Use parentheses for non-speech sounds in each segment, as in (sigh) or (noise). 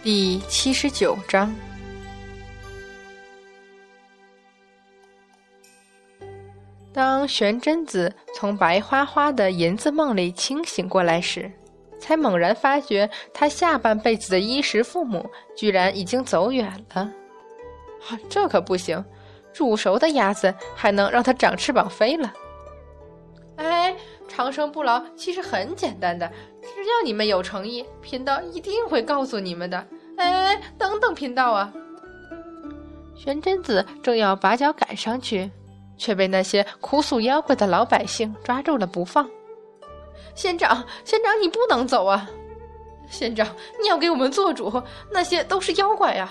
第七十九章。当玄真子从白花花的银子梦里清醒过来时，才猛然发觉，他下半辈子的衣食父母居然已经走远了。这可不行，煮熟的鸭子还能让它长翅膀飞了。长生不老其实很简单的，只要你们有诚意，贫道一定会告诉你们的。哎，等等，贫道啊！玄真子正要拔脚赶上去，却被那些哭诉妖怪的老百姓抓住了不放。县长，县长，你不能走啊！县长，你要给我们做主，那些都是妖怪呀！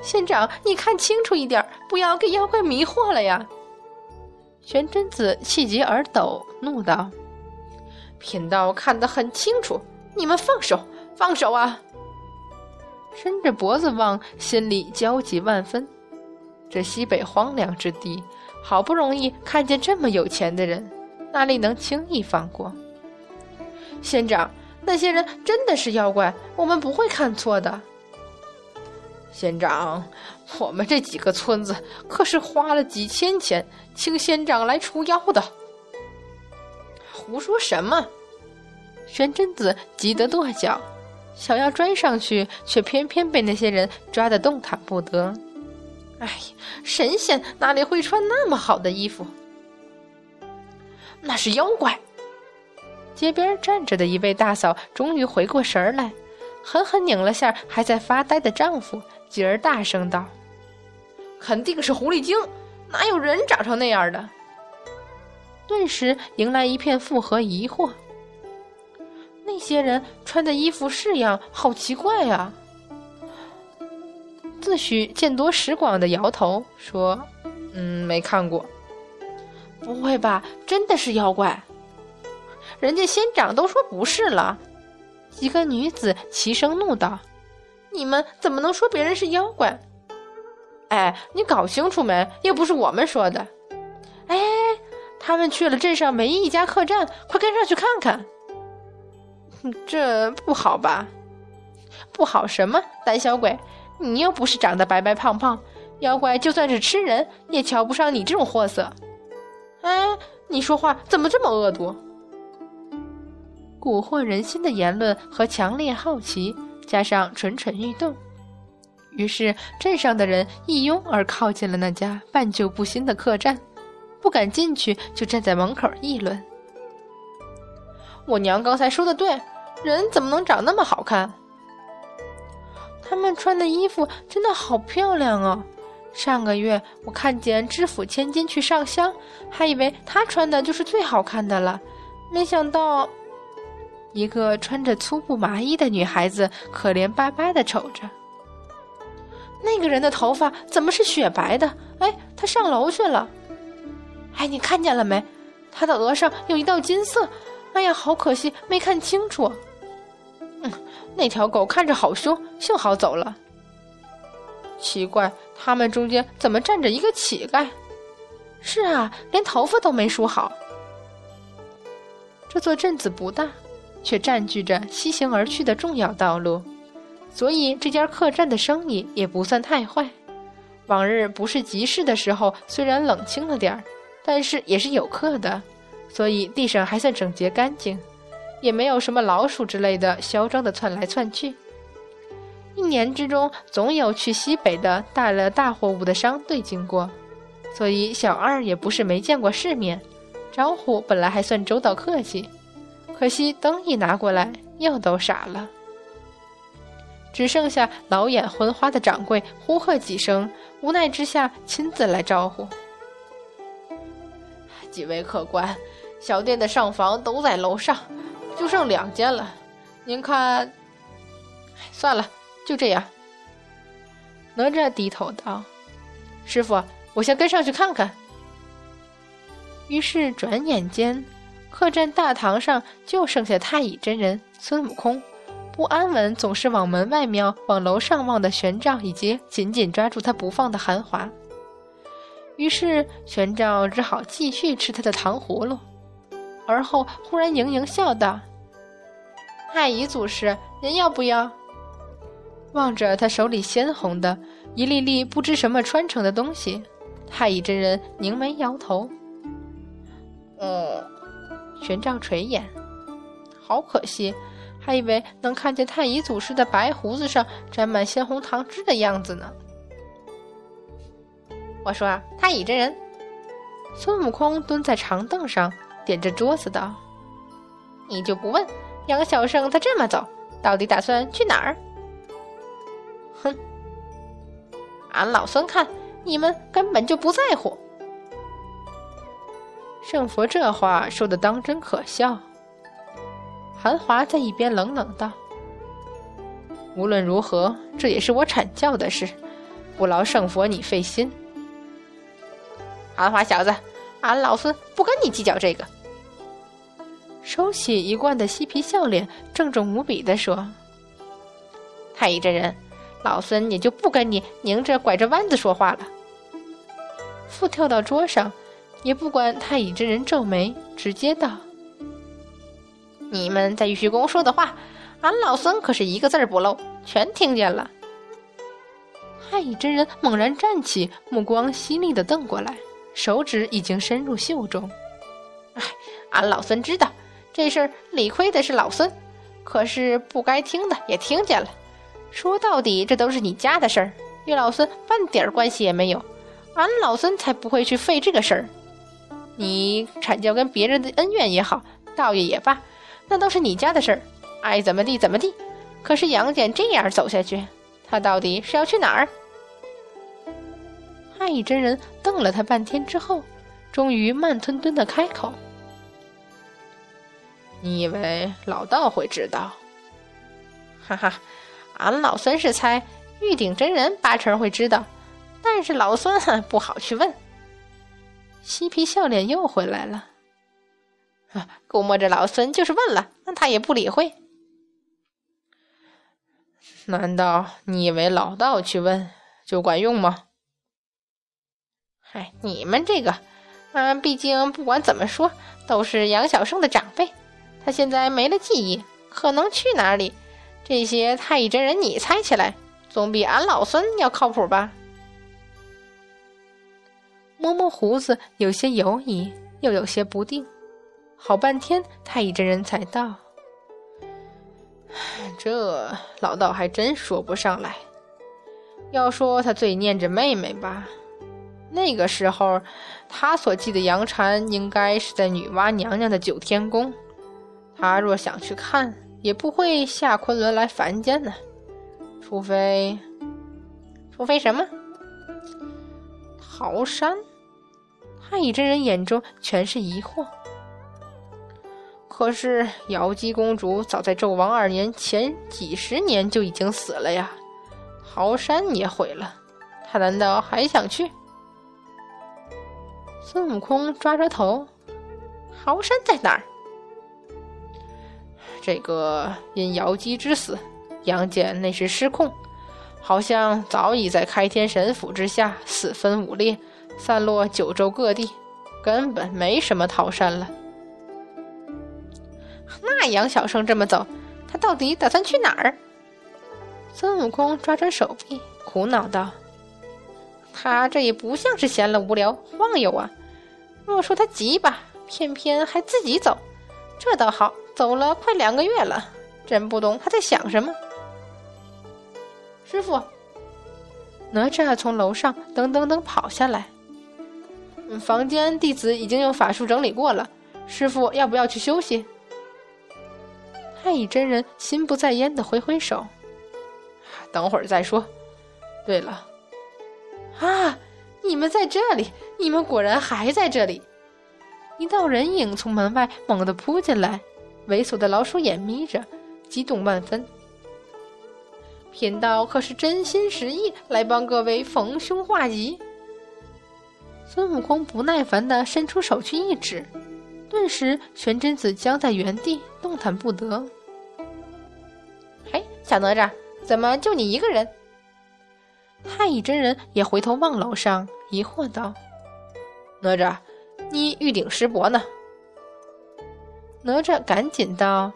县长，你看清楚一点，不要给妖怪迷惑了呀！玄真子气急而抖，怒道：“贫道看得很清楚，你们放手，放手啊！”伸着脖子望，心里焦急万分。这西北荒凉之地，好不容易看见这么有钱的人，哪里能轻易放过？县长，那些人真的是妖怪，我们不会看错的。县长，我们这几个村子可是花了几千钱请县长来除妖的。胡说什么！玄真子急得跺脚，想要追上去，却偏偏被那些人抓得动弹不得。哎，神仙哪里会穿那么好的衣服？那是妖怪。街边站着的一位大嫂终于回过神来，狠狠拧了下还在发呆的丈夫，继而大声道：“肯定是狐狸精，哪有人长成那样的？”顿时迎来一片附和疑惑。那些人穿的衣服式样好奇怪啊！自诩见多识广的摇头说：“嗯，没看过。”不会吧？真的是妖怪？人家仙长都说不是了，几个女子齐声怒道：“你们怎么能说别人是妖怪？哎，你搞清楚没？又不是我们说的。哎，他们去了镇上唯一一家客栈，快跟上去看看。(laughs) 这不好吧？不好什么？胆小鬼，你又不是长得白白胖胖，妖怪就算是吃人，也瞧不上你这种货色。哎，你说话怎么这么恶毒？”蛊惑人心的言论和强烈好奇，加上蠢蠢欲动，于是镇上的人一拥而靠近了那家半旧不新的客栈，不敢进去，就站在门口议论：“我娘刚才说的对，人怎么能长那么好看？他们穿的衣服真的好漂亮啊！上个月我看见知府千金去上香，还以为她穿的就是最好看的了，没想到……”一个穿着粗布麻衣的女孩子可怜巴巴地瞅着。那个人的头发怎么是雪白的？哎，他上楼去了。哎，你看见了没？他的额上有一道金色。哎呀，好可惜，没看清楚。嗯，那条狗看着好凶，幸好走了。奇怪，他们中间怎么站着一个乞丐？是啊，连头发都没梳好。这座镇子不大。却占据着西行而去的重要道路，所以这家客栈的生意也不算太坏。往日不是集市的时候，虽然冷清了点儿，但是也是有客的，所以地上还算整洁干净，也没有什么老鼠之类的嚣张的窜来窜去。一年之中，总有去西北的带了大货物的商队经过，所以小二也不是没见过世面，招呼本来还算周到客气。可惜灯一拿过来，又都傻了，只剩下老眼昏花的掌柜呼喝几声，无奈之下亲自来招呼。几位客官，小店的上房都在楼上，就剩两间了，您看，算了，就这样。哪吒低头道：“师傅，我先跟上去看看。”于是转眼间。客栈大堂上就剩下太乙真人、孙悟空，不安稳总是往门外瞄、往楼上望的玄奘，以及紧紧抓住他不放的韩华。于是玄奘只好继续吃他的糖葫芦，而后忽然盈盈笑道：“太乙祖师，您要不要？”望着他手里鲜红的一粒粒不知什么穿成的东西，太乙真人拧眉摇头。哦，玄奘垂眼，好可惜，还以为能看见太乙祖师的白胡子上沾满鲜红糖汁的样子呢。我说：“太乙真人。”孙悟空蹲在长凳上，点着桌子道：“你就不问杨小生他这么走，到底打算去哪儿？”哼，俺老孙看你们根本就不在乎。圣佛这话说的当真可笑。韩华在一边冷冷道：“无论如何，这也是我阐教的事，不劳圣佛你费心。”安华小子，俺老孙不跟你计较这个。收起一贯的嬉皮笑脸，郑重无比的说：“太乙真人。”老孙也就不跟你拧着拐着弯子说话了。复跳到桌上，也不管太乙真人皱眉，直接道：“你们在玉虚宫说的话，俺老孙可是一个字儿不漏，全听见了。”太乙真人猛然站起，目光犀利的瞪过来，手指已经伸入袖中。哎，俺老孙知道这事儿理亏的是老孙，可是不该听的也听见了。说到底，这都是你家的事儿，与老孙半点关系也没有。俺老孙才不会去费这个事儿。你阐教跟别人的恩怨也好，道义也罢，那都是你家的事儿，爱怎么地怎么地。可是杨戬这样走下去，他到底是要去哪儿？太乙真人瞪了他半天之后，终于慢吞吞的开口：“你以为老道会知道？” (laughs) 哈哈。俺老孙是猜玉鼎真人八成会知道，但是老孙不好去问。嬉皮笑脸又回来了，估摸着老孙就是问了，那他也不理会。难道你以为老道去问就管用吗？哎，你们这个，嗯，毕竟不管怎么说都是杨小生的长辈，他现在没了记忆，可能去哪里？这些太乙真人，你猜起来总比俺老孙要靠谱吧？摸摸胡子，有些犹疑，又有些不定。好半天，太乙真人才道：“这老道还真说不上来。要说他最念着妹妹吧，那个时候他所记的杨婵应该是在女娲娘娘的九天宫。他若想去看。”也不会下昆仑来凡间呢，除非，除非什么？桃山？太乙真人眼中全是疑惑。可是瑶姬公主早在纣王二年前几十年就已经死了呀，桃山也毁了，他难道还想去？孙悟空抓抓头，桃山在哪儿？这个因瑶姬之死，杨戬那时失控，好像早已在开天神府之下四分五裂，散落九州各地，根本没什么桃山了。那杨小生这么走，他到底打算去哪儿？孙悟空抓抓手臂，苦恼道：“他这也不像是闲了无聊晃悠啊。若说他急吧，偏偏还自己走，这倒好。”走了快两个月了，真不懂他在想什么。师傅，哪吒从楼上噔噔噔跑下来。房间弟子已经用法术整理过了，师傅要不要去休息？太乙真人心不在焉的挥挥手，等会儿再说。对了，啊，你们在这里！你们果然还在这里！一道人影从门外猛地扑进来。猥琐的老鼠眼眯着，激动万分。贫道可是真心实意来帮各位逢凶化吉。孙悟空不耐烦地伸出手去一指，顿时玄真子僵在原地，动弹不得。嘿，小哪吒，怎么就你一个人？太乙真人也回头望楼上，疑惑道：“哪吒，你玉鼎师伯呢？”哪吒赶紧道：“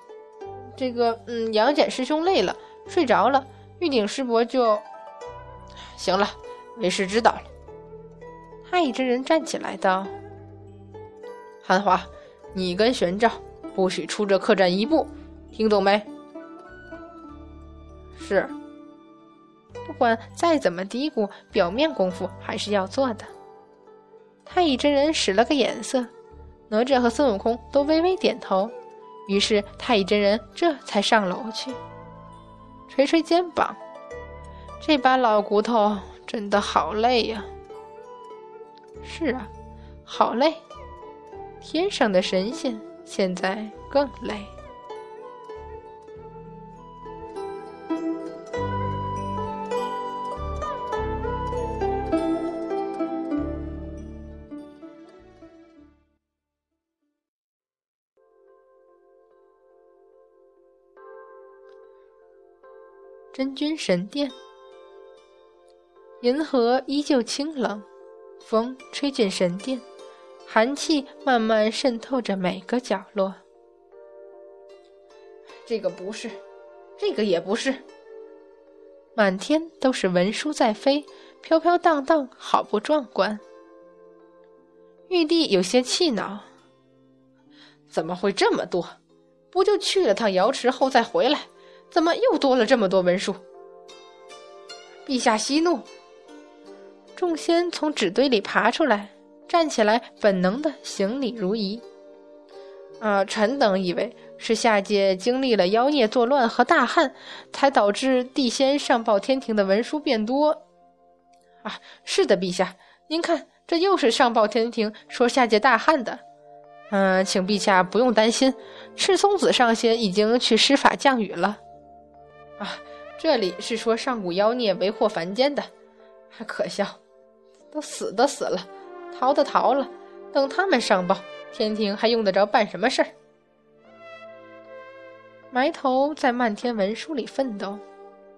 这个，嗯，杨戬师兄累了，睡着了。玉鼎师伯就行了。为师知道了。太乙真人站起来道：“韩华，你跟玄照不许出这客栈一步，听懂没？”是。不管再怎么嘀咕，表面功夫还是要做的。太乙真人使了个眼色，哪吒和孙悟空都微微点头。于是太乙真人这才上楼去，捶捶肩膀，这把老骨头真的好累呀。是啊，好累。天上的神仙现在更累。真君神殿，银河依旧清冷，风吹进神殿，寒气慢慢渗透着每个角落。这个不是，这个也不是，满天都是文书在飞，飘飘荡荡，好不壮观。玉帝有些气恼：怎么会这么多？不就去了趟瑶池后再回来？怎么又多了这么多文书？陛下息怒！众仙从纸堆里爬出来，站起来，本能的行礼如仪。啊，臣等以为是下界经历了妖孽作乱和大旱，才导致地仙上报天庭的文书变多。啊，是的，陛下，您看，这又是上报天庭说下界大旱的。嗯，请陛下不用担心，赤松子上仙已经去施法降雨了。啊，这里是说上古妖孽为祸凡间的，还可笑，都死的死了，逃的逃了，等他们上报天庭，还用得着办什么事儿？埋头在漫天文书里奋斗，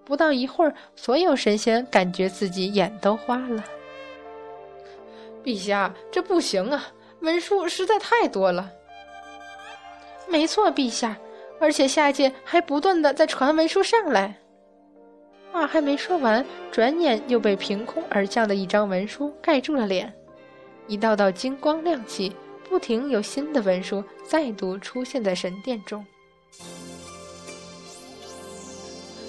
不到一会儿，所有神仙感觉自己眼都花了。陛下，这不行啊，文书实在太多了。没错，陛下。而且下界还不断的在传文书上来，话还没说完，转眼又被凭空而降的一张文书盖住了脸，一道道金光亮起，不停有新的文书再度出现在神殿中。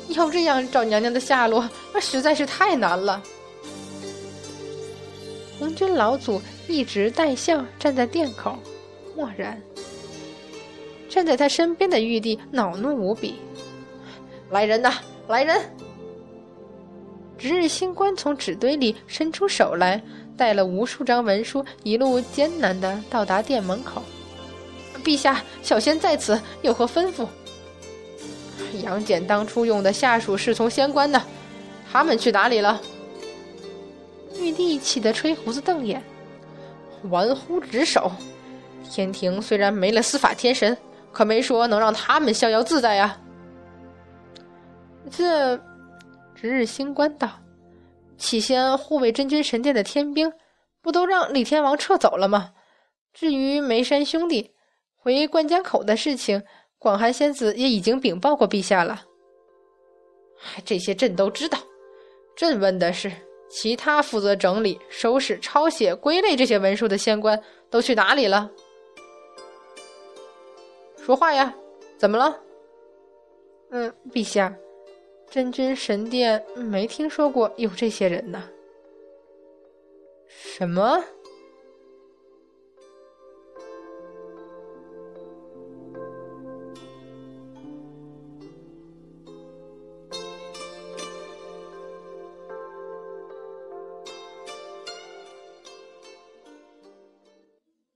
要这样找娘娘的下落，那实在是太难了。红军老祖一直带笑站在殿口，默然。站在他身边的玉帝恼怒无比，来人呐，来人！值日星官从纸堆里伸出手来，带了无数张文书，一路艰难的到达殿门口。陛下，小仙在此，有何吩咐？杨戬当初用的下属侍从仙官呢？他们去哪里了？玉帝气得吹胡子瞪眼，玩忽职守！天庭虽然没了司法天神。可没说能让他们逍遥自在呀！这值日星官道，起先护卫真君神殿的天兵，不都让李天王撤走了吗？至于梅山兄弟回灌江口的事情，广寒仙子也已经禀报过陛下了。这些朕都知道。朕问的是，其他负责整理、收拾、抄写、归类这些文书的仙官都去哪里了？说话呀，怎么了？嗯，陛下，真君神殿没听说过有这些人呢。什么？